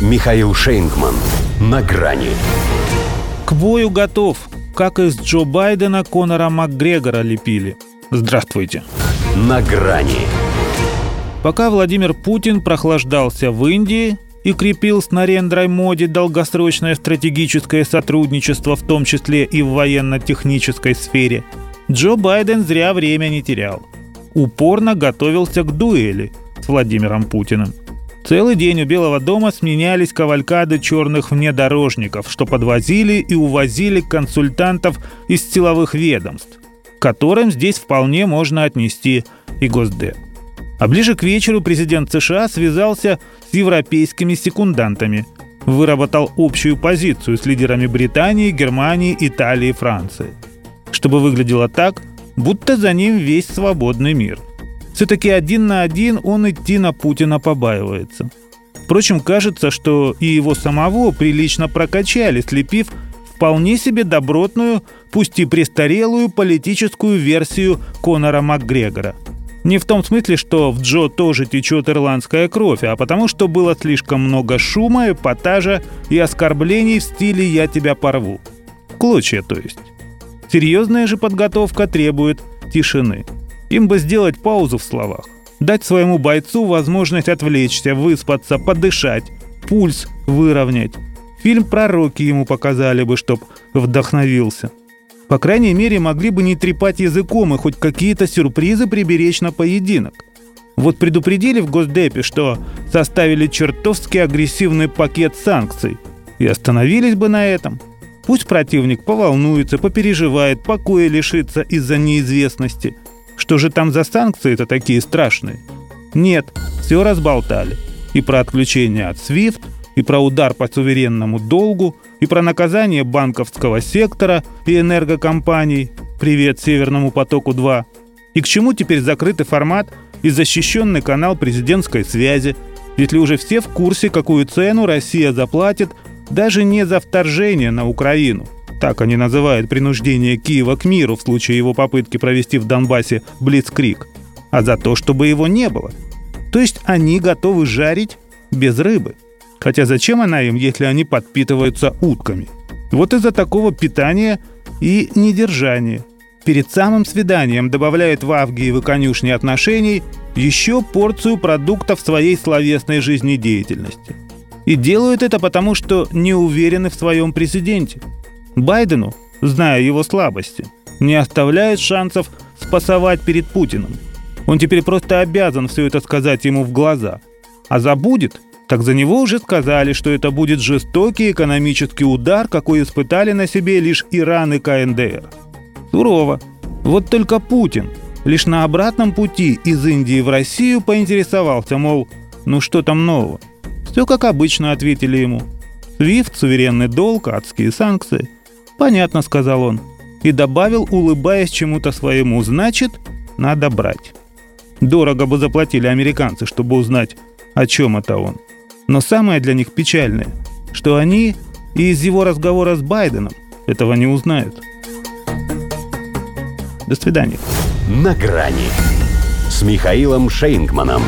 Михаил Шейнгман. На грани. К бою готов. Как из Джо Байдена Конора Макгрегора лепили. Здравствуйте. На грани. Пока Владимир Путин прохлаждался в Индии и крепил с Нарендрой Моди долгосрочное стратегическое сотрудничество, в том числе и в военно-технической сфере, Джо Байден зря время не терял. Упорно готовился к дуэли с Владимиром Путиным. Целый день у Белого дома сменялись кавалькады черных внедорожников, что подвозили и увозили консультантов из силовых ведомств, которым здесь вполне можно отнести и Госдеп. А ближе к вечеру президент США связался с европейскими секундантами, выработал общую позицию с лидерами Британии, Германии, Италии Франции. Чтобы выглядело так, будто за ним весь свободный мир – все-таки один на один он идти на Путина побаивается. Впрочем, кажется, что и его самого прилично прокачали, слепив вполне себе добротную, пусть и престарелую политическую версию Конора МакГрегора. Не в том смысле, что в Джо тоже течет ирландская кровь, а потому что было слишком много шума, эпатажа и оскорблений в стиле «я тебя порву». Клочья, то есть. Серьезная же подготовка требует тишины – им бы сделать паузу в словах. Дать своему бойцу возможность отвлечься, выспаться, подышать, пульс выровнять. Фильм «Пророки» ему показали бы, чтоб вдохновился. По крайней мере, могли бы не трепать языком и хоть какие-то сюрпризы приберечь на поединок. Вот предупредили в Госдепе, что составили чертовски агрессивный пакет санкций. И остановились бы на этом. Пусть противник поволнуется, попереживает, покоя лишится из-за неизвестности – что же там за санкции-то такие страшные? Нет, все разболтали. И про отключение от SWIFT, и про удар по суверенному долгу, и про наказание банковского сектора и энергокомпаний. Привет Северному потоку-2. И к чему теперь закрытый формат и защищенный канал президентской связи, если уже все в курсе, какую цену Россия заплатит даже не за вторжение на Украину – так они называют принуждение Киева к миру в случае его попытки провести в Донбассе Блицкрик. А за то, чтобы его не было. То есть они готовы жарить без рыбы. Хотя зачем она им, если они подпитываются утками? Вот из-за такого питания и недержания. Перед самым свиданием добавляют в Авгиевы конюшни отношений еще порцию продуктов своей словесной жизнедеятельности. И делают это потому, что не уверены в своем президенте – Байдену, зная его слабости, не оставляет шансов спасовать перед Путиным. Он теперь просто обязан все это сказать ему в глаза. А забудет, так за него уже сказали, что это будет жестокий экономический удар, какой испытали на себе лишь Иран и КНДР. Сурово. Вот только Путин лишь на обратном пути из Индии в Россию поинтересовался, мол, ну что там нового? Все как обычно, ответили ему. Свифт, суверенный долг, адские санкции – «Понятно», — сказал он. И добавил, улыбаясь чему-то своему, «значит, надо брать». Дорого бы заплатили американцы, чтобы узнать, о чем это он. Но самое для них печальное, что они и из его разговора с Байденом этого не узнают. До свидания. На грани с Михаилом Шейнгманом.